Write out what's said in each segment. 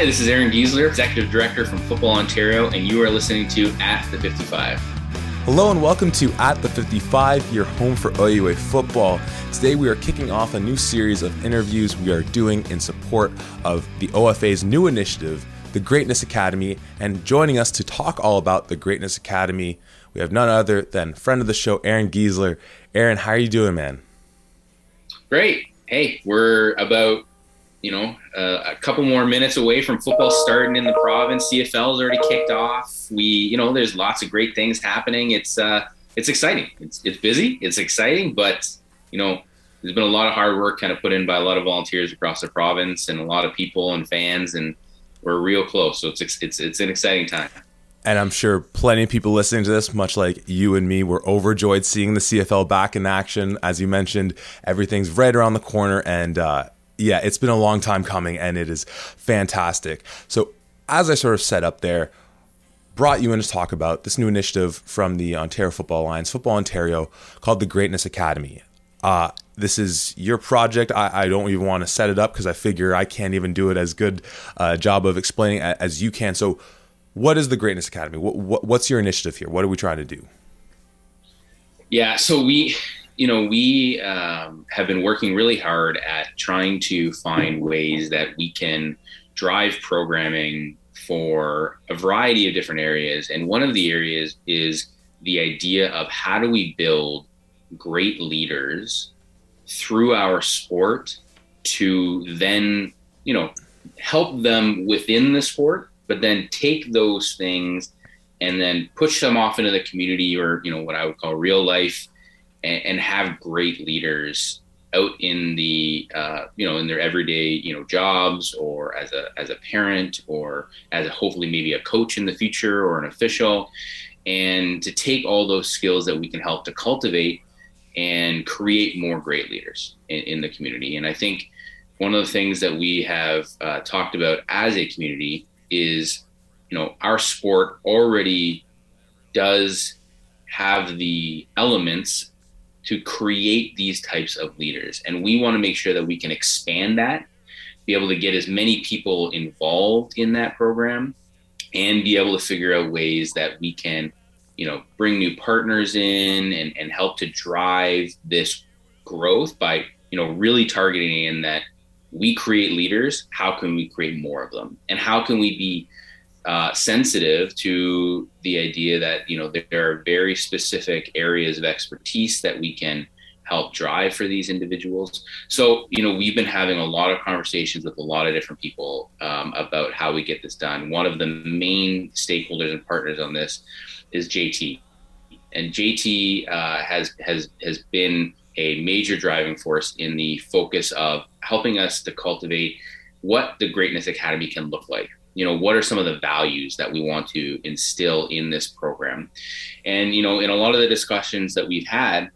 Hi, this is Aaron Giesler, Executive Director from Football Ontario, and you are listening to At the 55. Hello and welcome to At the 55, your home for OUA football. Today we are kicking off a new series of interviews we are doing in support of the OFA's new initiative, the Greatness Academy. And joining us to talk all about the Greatness Academy, we have none other than friend of the show, Aaron Giesler. Aaron, how are you doing, man? Great. Hey, we're about you know, uh, a couple more minutes away from football starting in the province. CFL's already kicked off. We, you know, there's lots of great things happening. It's uh, it's exciting. It's it's busy. It's exciting, but you know, there's been a lot of hard work kind of put in by a lot of volunteers across the province and a lot of people and fans, and we're real close. So it's it's it's an exciting time. And I'm sure plenty of people listening to this, much like you and me, were overjoyed seeing the CFL back in action. As you mentioned, everything's right around the corner, and uh, yeah, it's been a long time coming and it is fantastic. So, as I sort of set up there, brought you in to talk about this new initiative from the Ontario Football Alliance, Football Ontario, called the Greatness Academy. Uh, this is your project. I, I don't even want to set it up because I figure I can't even do it as good a uh, job of explaining as you can. So, what is the Greatness Academy? What, what, what's your initiative here? What are we trying to do? Yeah, so we you know, we um, have been working really hard at trying to find ways that we can drive programming for a variety of different areas. And one of the areas is the idea of how do we build great leaders through our sport to then, you know, help them within the sport, but then take those things and then push them off into the community or, you know, what I would call real life and, and have great leaders out in the uh, you know in their everyday you know jobs or as a as a parent or as a, hopefully maybe a coach in the future or an official. And to take all those skills that we can help to cultivate and create more great leaders in, in the community. And i think one of the things that we have uh, talked about as a community is you know our sport already does have the elements to create these types of leaders. And we want to make sure that we can expand that, be able to get as many people involved in that program, and be able to figure out ways that we can, you know, bring new partners in and, and help to drive this growth by, you know, really targeting in that we create leaders. How can we create more of them? And how can we be uh, sensitive to the idea that you know there are very specific areas of expertise that we can help drive for these individuals. So you know we've been having a lot of conversations with a lot of different people um, about how we get this done. One of the main stakeholders and partners on this is JT, and JT uh, has has has been a major driving force in the focus of helping us to cultivate what the Greatness Academy can look like you know what are some of the values that we want to instill in this program? And you know in a lot of the discussions that we've had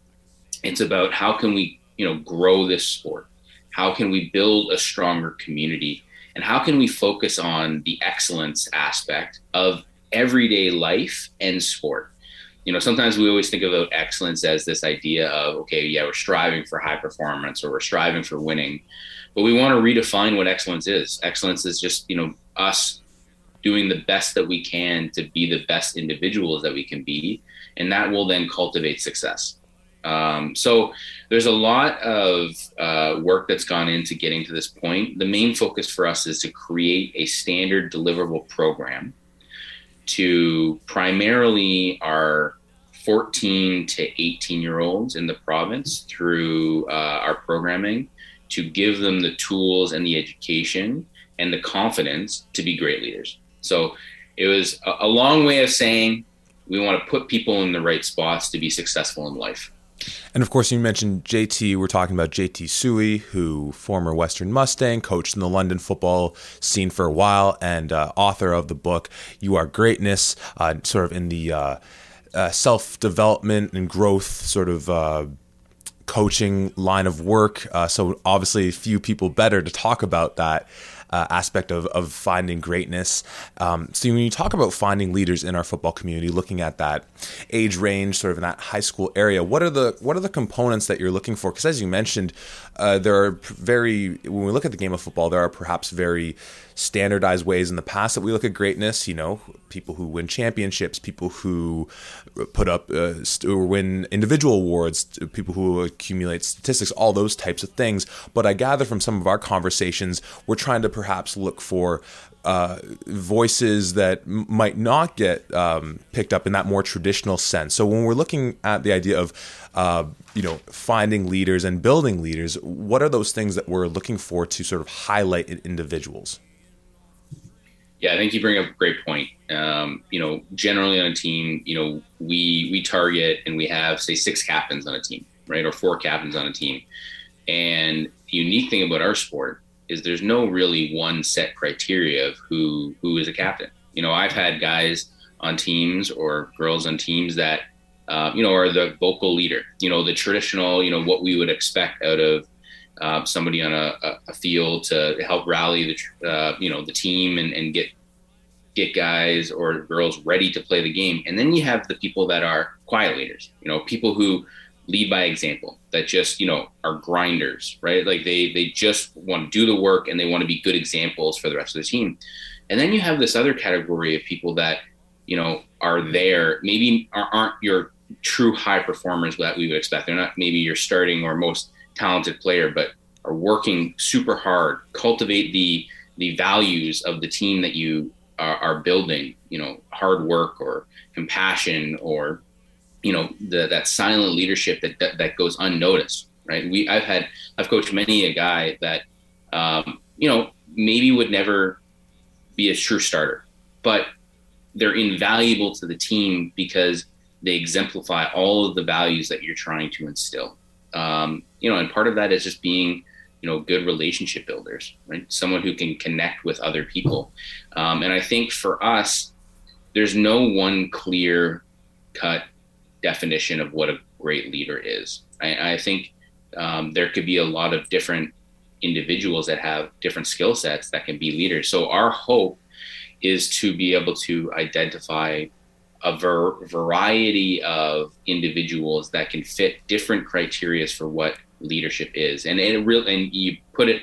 it's about how can we you know grow this sport? How can we build a stronger community? And how can we focus on the excellence aspect of everyday life and sport you know sometimes we always think about excellence as this idea of okay yeah we're striving for high performance or we're striving for winning but we want to redefine what excellence is excellence is just you know us doing the best that we can to be the best individuals that we can be, and that will then cultivate success. Um, so there's a lot of uh, work that's gone into getting to this point. The main focus for us is to create a standard deliverable program to primarily our 14 to 18 year olds in the province through uh, our programming to give them the tools and the education and the confidence to be great leaders. So it was a, long way of saying we want to put people in the right spots to be successful in life. And of course, you mentioned JT. We're talking about JT Tsui, who former Western Mustang, coached in the London football scene for a while, and uh, author of the book "You Are Greatness," uh, sort of in the uh, uh self development and growth sort of uh, coaching line of work. Uh, so obviously, few people better to talk about that uh, aspect of, of finding greatness. Um, so when you talk about finding leaders in our football community, looking at that age range, sort of in that high school area, what are the what are the components that you're looking for? Because as you mentioned, uh, there are very when we look at the game of football, there are perhaps very standardized ways in the past that we look at greatness. You know, people who win championships, people who put up uh, or win individual awards, people who accumulate statistics, all those types of things. But I gather from some of our conversations, we're trying to perhaps look for uh, voices that m- might not get um, picked up in that more traditional sense. So when we're looking at the idea of uh, you know finding leaders and building leaders, what are those things that we're looking for to sort of highlight in individuals? Yeah, I think you bring up a great point. Um, you know, generally on a team, you know, we we target and we have say six captains on a team, right, or four captains on a team. And the unique thing about our sport is there's no really one set criteria of who who is a captain. You know, I've had guys on teams or girls on teams that uh, you know are the vocal leader. You know, the traditional, you know, what we would expect out of uh, somebody on a, a, field to help rally the uh, you know the team and, and get get guys or girls ready to play the game. And then you have the people that are quiet leaders. You know, people who lead by example that just you know are grinders right like they they just want to do the work and they want to be good examples for the rest of the team and then you have this other category of people that you know are there maybe aren't your true high performers that we would expect they're not maybe your starting or most talented player, but are working super hard, cultivate the the values of the team that you are, are building. You know, hard work or compassion or you know the, that silent leadership that, that, that goes unnoticed. Right? We I've had I've coached many a guy that um, you know maybe would never be a true starter, but they're invaluable to the team because they exemplify all of the values that you're trying to instill. Um, you know, and part of that is just being, you know, good relationship builders, right? Someone who can connect with other people. Um, and I think for us, there's no one clear cut definition of what a great leader is. I, I think um, there could be a lot of different individuals that have different skill sets that can be leaders. So our hope is to be able to identify a ver- variety of individuals that can fit different criteria for what leadership is. And it really, and you put it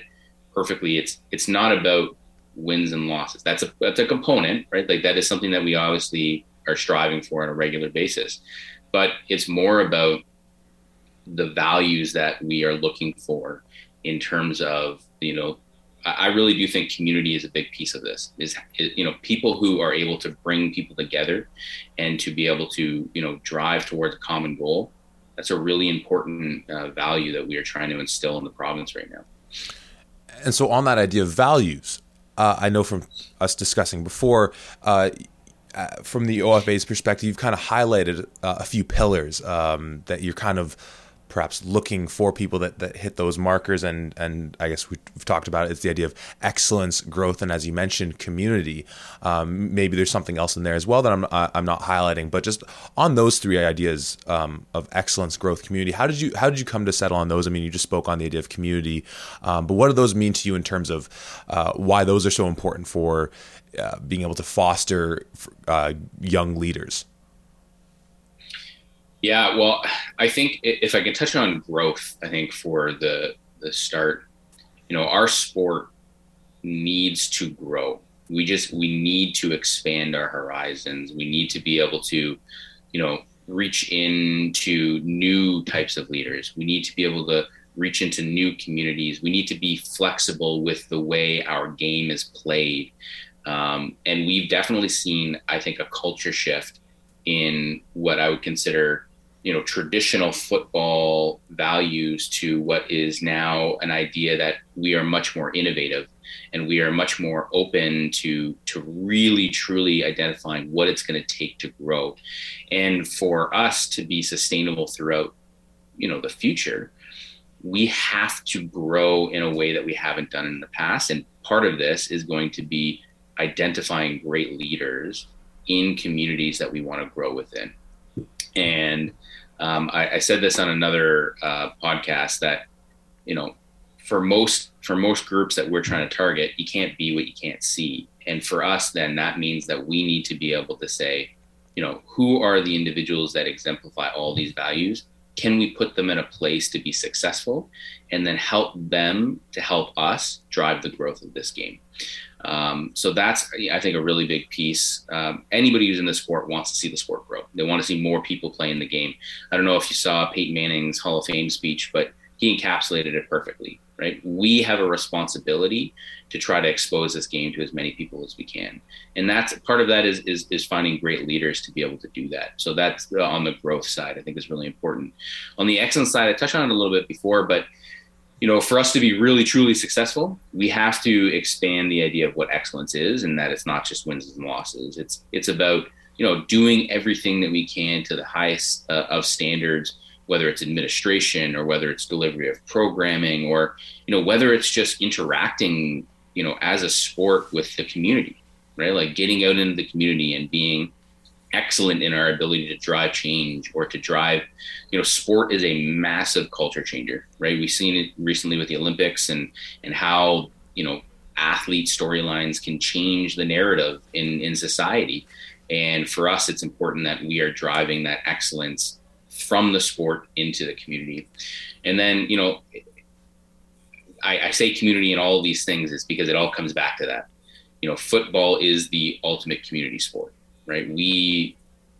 perfectly. It's it's not about wins and losses. That's a that's a component, right? Like that is something that we obviously are striving for on a regular basis. But it's more about the values that we are looking for in terms of you know I really do think community is a big piece of this. Is, you know people who are able to bring people together and to be able to you know drive towards a common goal. That's a really important uh, value that we are trying to instill in the province right now. And so, on that idea of values, uh, I know from us discussing before. Uh, uh from the OFA's perspective, you've kind of highlighted uh, a few pillars um, that you're kind of perhaps looking for people that, that hit those markers. And and I guess we've talked about it, it's the idea of excellence growth and as you mentioned community. Um, maybe there's something else in there as well that I'm I'm not highlighting but just on those three ideas um, of excellence growth community how did you how did you come to settle on those? I mean you just spoke on the idea of community um, but what do those mean to you in terms of uh, why those are so important for uh, being able to foster uh, young leaders yeah, well, I think if I can touch on growth, I think for the the start, you know, our sport needs to grow. We just we need to expand our horizons. We need to be able to, you know, reach into new types of leaders. We need to be able to reach into new communities. We need to be flexible with the way our game is played. Um, and we've definitely seen, I think, a culture shift in what I would consider you know traditional football values to what is now an idea that we are much more innovative and we are much more open to to really truly identifying what it's going to take to grow. And for us to be sustainable throughout you know the future we have to grow in a way that we haven't done in the past. And part of this is going to be identifying great leaders in communities that we want to grow within and um, I, I, said this on another uh, podcast that, you know, for most for most groups that we're trying to target, you can't be what you can't see. And for us, then that means that we need to be able to say, you know, who are the individuals that exemplify all these values? Can we put them in a place to be successful and then help them to help us drive the growth of this game? Um, so that's, I think, a really big piece. Um, anybody who's in the sport wants to see the sport grow. They want to see more people playing the game. I don't know if you saw Peyton Manning's Hall of Fame speech, but he encapsulated it perfectly right? We have a responsibility to try to expose this game to as many people as we can, and that's part of that is is, is finding great leaders to be able to do that. So that's on the growth side. I think is really important. On the excellence side, I touched on it a little bit before, but you know, for us to be really truly successful, we have to expand the idea of what excellence is, and that it's not just wins and losses. It's it's about you know doing everything that we can to the highest uh, of standards whether it's administration or whether it's delivery of programming or you know whether it's just interacting you know as a sport with the community right? Like getting out into the community and being excellent in our ability to drive change or to drive you know sport is a massive culture changer right? We've seen it recently with the olympics and and how you know athlete storylines can change the narrative in in society. And for us it's important that we are driving that excellence from the sport into the community. And then, you know, I, I say community and all these things is because it all comes back to that. You know, football is the ultimate community sport, right? We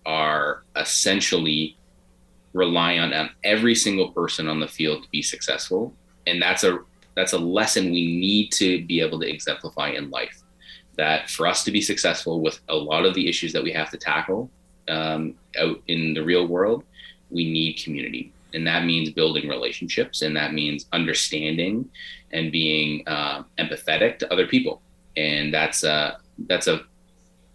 are essentially reliant on every single person on the field to be successful. And that's a that's a lesson we need to be able to exemplify in life. That for us to be successful with a lot of the issues that we have to tackle um, out in the real world, we need community. And that means building relationships and that means understanding and being uh, empathetic to other people. And that's a that's a,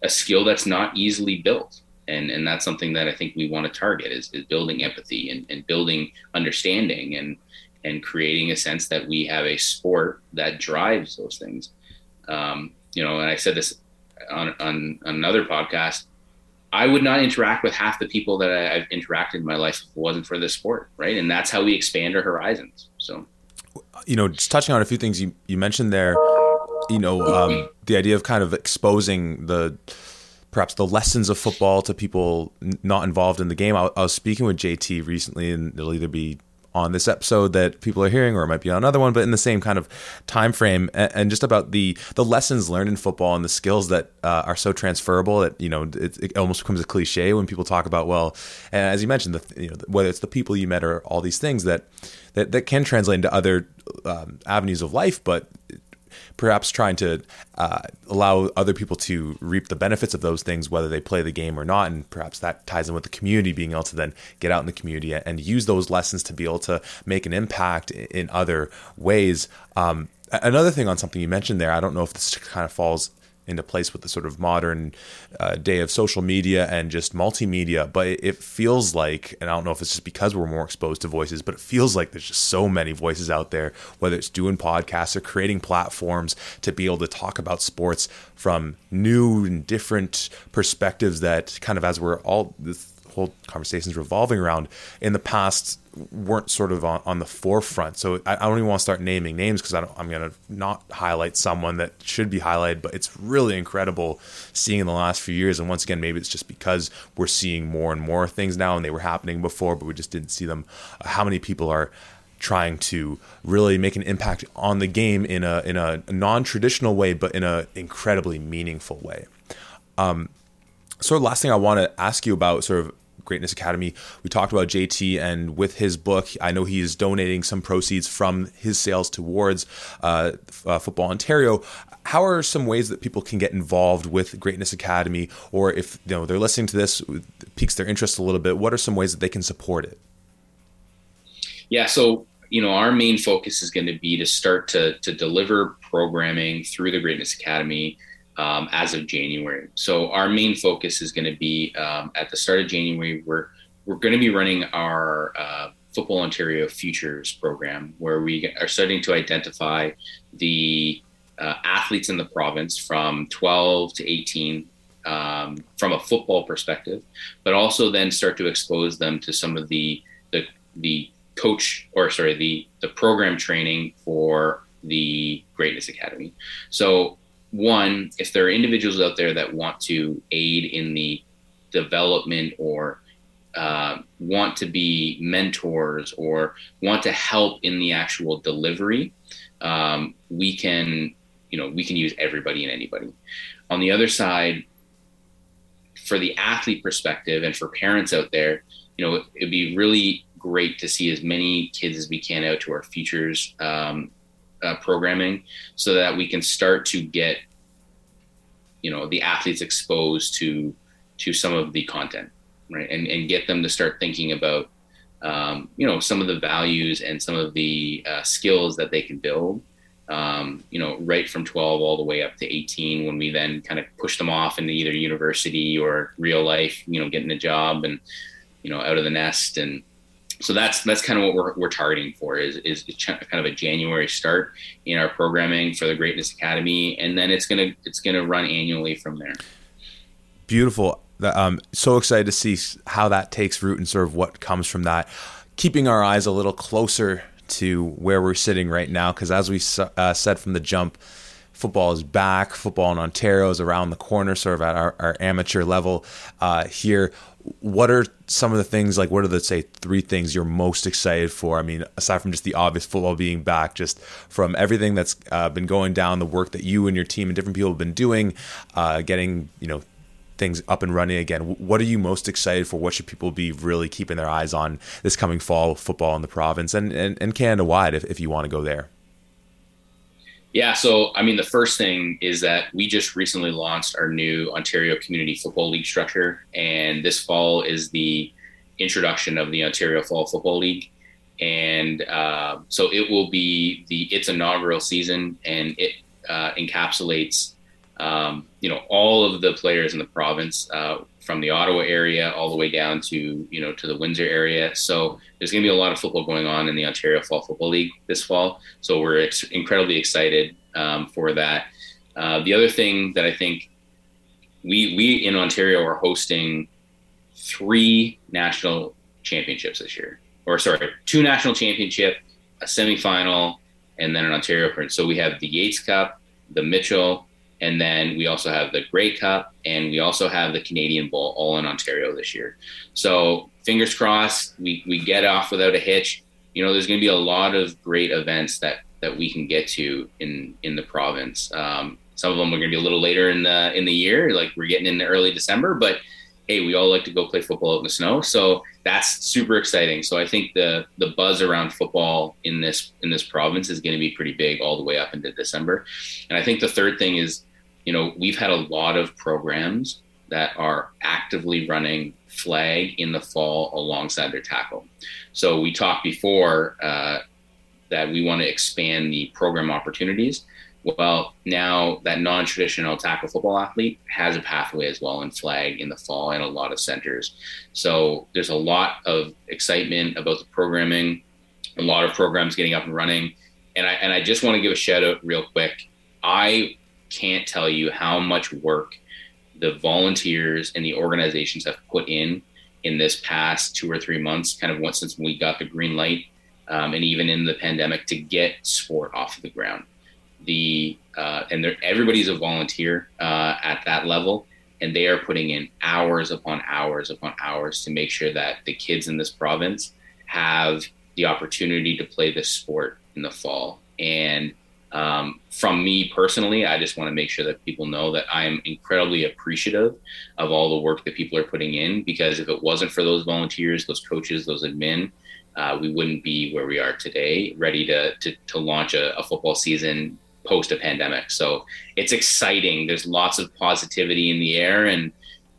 a skill that's not easily built. And and that's something that i think we want to target is, is building empathy and, and building understanding and and creating a sense that we have a sport that drives those things. Um, you know and i said this on, on, on another podcast I would not interact with half the people that I, have interacted in my life if it wasn't for this sport, right? And that's how we expand our horizons. So, you know, just touching on a few things you, you mentioned there, you know, um, the idea of kind of exposing the perhaps the lessons of football to people not involved in the game. I, I was speaking with JT recently, and it'll either be on this episode that people are hearing, or it might be on another one, but in the same kind of time frame, and, just about the the lessons learned in football and the skills that uh, are so transferable that you know it, it, almost becomes a cliche when people talk about well, as you mentioned, the, you know whether it's the people you met or all these things that that, that can translate into other um, avenues of life, but perhaps trying to uh, allow other people to reap the benefits of those things, whether they play the game or not. And perhaps that ties in with the community being able to then get out in the community and use those lessons to be able to make an impact in other ways. Um, another thing on something you mentioned there, I don't know if this kind of falls into place with the sort of modern uh, day of social media and just multimedia. But it, it, feels like, and I don't know if it's just because we're more exposed to voices, but it feels like there's just so many voices out there, whether it's doing podcasts or creating platforms to be able to talk about sports from new and different perspectives that kind of as we're all this whole conversations revolving around in the past weren't sort of on, on the forefront. So I, I, don't even want to start naming names because I'm going to not highlight someone that should be highlighted, but it's really incredible seeing in the last few years. And once again, maybe it's just because we're seeing more and more things now and they were happening before, but we just didn't see them. Uh, how many people are trying to really make an impact on the game in a in a non-traditional way, but in an incredibly meaningful way. Um, sort of last thing I want to ask you about, sort of Greatness Academy. We talked about JT, and with his book, I know he is donating some proceeds from his sales towards uh, uh, Football Ontario. How are some ways that people can get involved with Greatness Academy, or if you know they're listening to this, piques their interest a little bit? What are some ways that they can support it? Yeah, so you know our main focus is going to be to start to to deliver programming through the Greatness Academy um, as of January. So our main focus is going to be um, at the start of January. We're we're going to be running our uh, Football Ontario Futures program, where we are starting to identify the uh, athletes in the province from 12 to 18 um, from a football perspective, but also then start to expose them to some of the the, the coach or sorry the the program training for the Greatness Academy. So one, if there are individuals out there that want to aid in the development or uh, want to be mentors or want to help in the actual delivery, um, we can, you know, we can use everybody and anybody. On the other side, for the athlete perspective and for parents out there, you know, it'd be really great to see as many kids as we can out to our futures um, uh, programming so that we can start to get, you know, the athletes exposed to to some of the content, right, and and get them to start thinking about, um, you know, some of the values and some of the uh, skills that they can build um, you know, right from 12 all the way up to 18 when we then kind of push them off into either university or real life, you know, getting a job and, you know, out of the nest. And so that's, that's kind of what we're, we're targeting for is, is kind of a January start in our programming for the Greatness Academy. And then it's to, it's to run annually from there. Beautiful. I'm so excited to see how that takes root and sort of what comes from that. Keeping our eyes a little closer to where we're sitting right now because as we uh, said from the jump football is back football in ontario is around the corner sort of at our, our amateur level uh, here what are some of the things like what are the say three things you're most excited for i mean aside from just the obvious football being back just from everything that's uh, been going down the work that you and your team and different people have been doing uh, getting you know things up and running again. What are you most excited for? What should people be really keeping their eyes on this coming fall football in the province and, and, and Canada wide if, if you want to go there? Yeah, so I mean, the first thing is that we just recently launched our new Ontario Community Football League structure, and this fall is the introduction of the Ontario Fall Football League, and uh, so it will be the its inaugural season, and it uh, encapsulates um, you know, all of the players in the province, uh, from the Ottawa area all the way down to you know to the Windsor area. So there's going to be a lot of football going on in the Ontario Fall Football League this fall. So we're ex- incredibly excited um, for that. Uh, the other thing that I think we we in Ontario are hosting three national championships this year, or sorry, two national championship, a semifinal, and then an Ontario print. So we have the Yates Cup, the Mitchell, and then we also have the Grey Cup and we also have the Canadian Bowl all in Ontario this year. So fingers crossed, we, we get off without a hitch. You know, there's going to be a lot of great events that, that we can get to in, in the province. Um, some of them are going to be a little later in the, in the year, like we're getting into early December, but hey, we all like to go play football out in the snow. So that's super exciting. So I think the the buzz around football in this in this province is going to be pretty big all the way up into December. And I think the third thing is you know, we've had a lot of programs that are actively running flag in the fall alongside their tackle. So we talked before uh, that we want to expand the program opportunities. Well, now that non-traditional tackle football athlete has a pathway as well in flag in the fall and a lot of centers. So there's a lot of excitement about the programming, a lot of programs getting up and running. And I and I just want to give a shout out real quick. I can't tell you how much work the volunteers and the organizations have put in in this past two or three months, kind of once since we got the green light, um, and even in the pandemic, to get sport off of the ground. The uh, and everybody's a volunteer uh, at that level, and they are putting in hours upon hours upon hours to make sure that the kids in this province have the opportunity to play this sport in the fall. And um, from me personally, I just want to make sure that people know that I am incredibly appreciative of all the work that people are putting in because if it wasn't for those volunteers, those coaches, those admin, uh, we wouldn't be where we are today, ready to, to, to launch a, a football season post a pandemic. So it's exciting. There's lots of positivity in the air and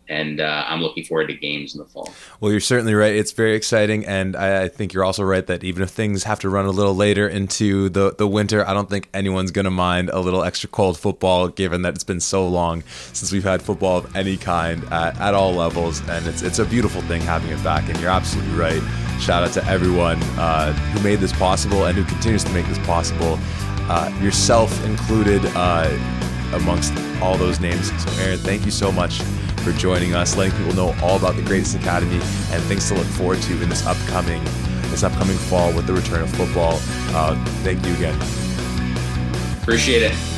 and uh, I'm looking forward to games in the fall. Well, you're certainly right. It's very exciting, and I, I, think you're also right that even if things have to run a little later into the the winter, I don't think anyone's going to mind a little extra cold football, given that it's been so long since we've had football of any kind at, at all levels, and it's it's a beautiful thing having it back. And you're absolutely right. Shout out to everyone uh, who made this possible and who continues to make this possible, uh, yourself included uh, amongst all those names. So, Aaron, thank you so much for joining us, letting people know all about the Greatness Academy and things to look forward to in this upcoming this upcoming fall with the return of football. Uh, thank you again. Appreciate it.